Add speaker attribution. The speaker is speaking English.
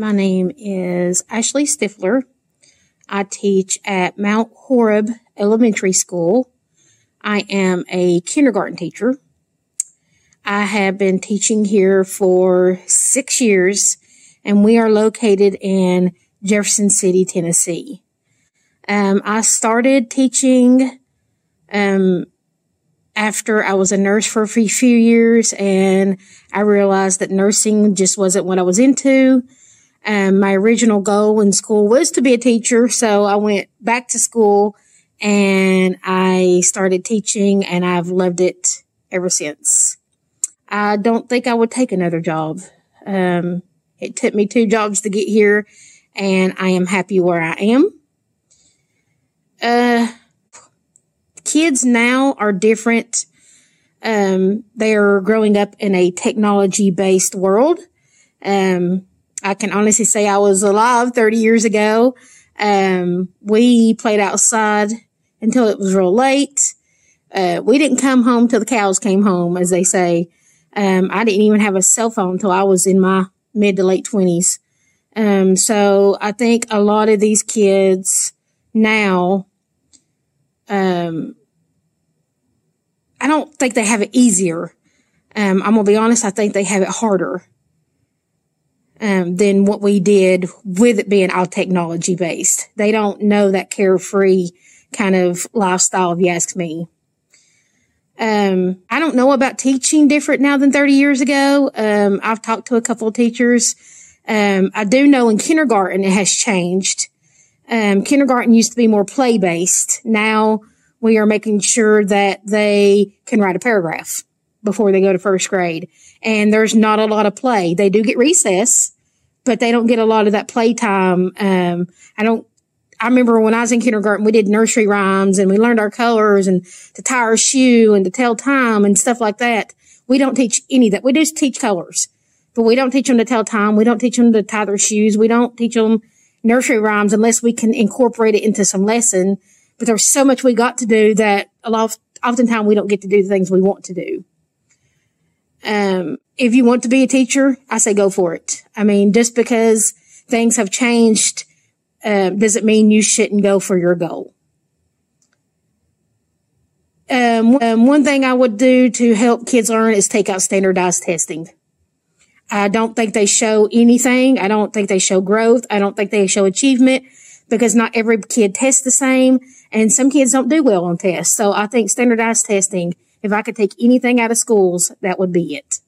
Speaker 1: My name is Ashley Stifler. I teach at Mount Horeb Elementary School. I am a kindergarten teacher. I have been teaching here for six years and we are located in Jefferson City, Tennessee. Um, I started teaching um, after I was a nurse for a few years and I realized that nursing just wasn't what I was into. Um, my original goal in school was to be a teacher. So I went back to school and I started teaching and I've loved it ever since. I don't think I would take another job. Um, it took me two jobs to get here and I am happy where I am. Uh, kids now are different. Um, they are growing up in a technology based world. Um, I can honestly say I was alive 30 years ago. Um, we played outside until it was real late. Uh, we didn't come home till the cows came home, as they say. Um, I didn't even have a cell phone until I was in my mid to late twenties. Um, so I think a lot of these kids now, um, I don't think they have it easier. Um, I'm gonna be honest. I think they have it harder. Um, than what we did with it being all technology based. They don't know that carefree kind of lifestyle, if you ask me. Um, I don't know about teaching different now than 30 years ago. Um, I've talked to a couple of teachers. Um, I do know in kindergarten it has changed. Um, kindergarten used to be more play based. Now we are making sure that they can write a paragraph before they go to first grade. And there's not a lot of play. They do get recess, but they don't get a lot of that play time. Um, I don't I remember when I was in kindergarten, we did nursery rhymes and we learned our colors and to tie our shoe and to tell time and stuff like that. We don't teach any of that. We just teach colors, but we don't teach them to tell time. We don't teach them to tie their shoes. We don't teach them nursery rhymes unless we can incorporate it into some lesson. But there's so much we got to do that a lot of, oftentimes we don't get to do the things we want to do. Um, if you want to be a teacher, I say go for it. I mean, just because things have changed uh, doesn't mean you shouldn't go for your goal. Um, um, one thing I would do to help kids learn is take out standardized testing. I don't think they show anything. I don't think they show growth. I don't think they show achievement because not every kid tests the same and some kids don't do well on tests. So I think standardized testing, if I could take anything out of schools, that would be it.